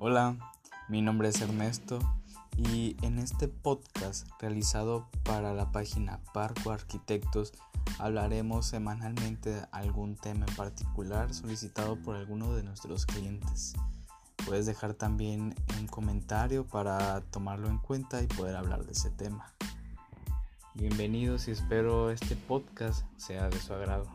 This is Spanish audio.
Hola, mi nombre es Ernesto y en este podcast realizado para la página Parco Arquitectos hablaremos semanalmente de algún tema en particular solicitado por alguno de nuestros clientes. Puedes dejar también un comentario para tomarlo en cuenta y poder hablar de ese tema. Bienvenidos y espero este podcast sea de su agrado.